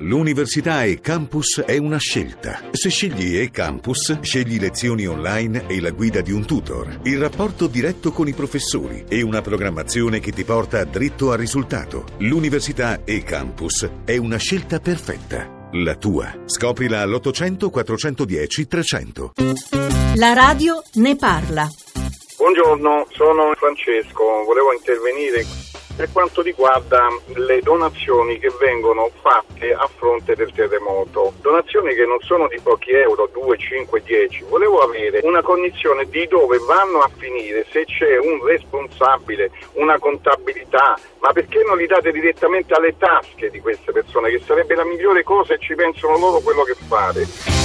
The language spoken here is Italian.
L'università e campus è una scelta. Se scegli e campus, scegli lezioni online e la guida di un tutor, il rapporto diretto con i professori e una programmazione che ti porta dritto al risultato. L'università e campus è una scelta perfetta. La tua. Scoprila all'800 410 300. La radio ne parla. Buongiorno, sono Francesco, volevo intervenire per quanto riguarda le donazioni che vengono fatte a fronte del terremoto. Donazioni che non sono di pochi euro, 2, 5, 10. Volevo avere una cognizione di dove vanno a finire, se c'è un responsabile, una contabilità, ma perché non li date direttamente alle tasche di queste persone, che sarebbe la migliore cosa e ci pensano loro quello che fare.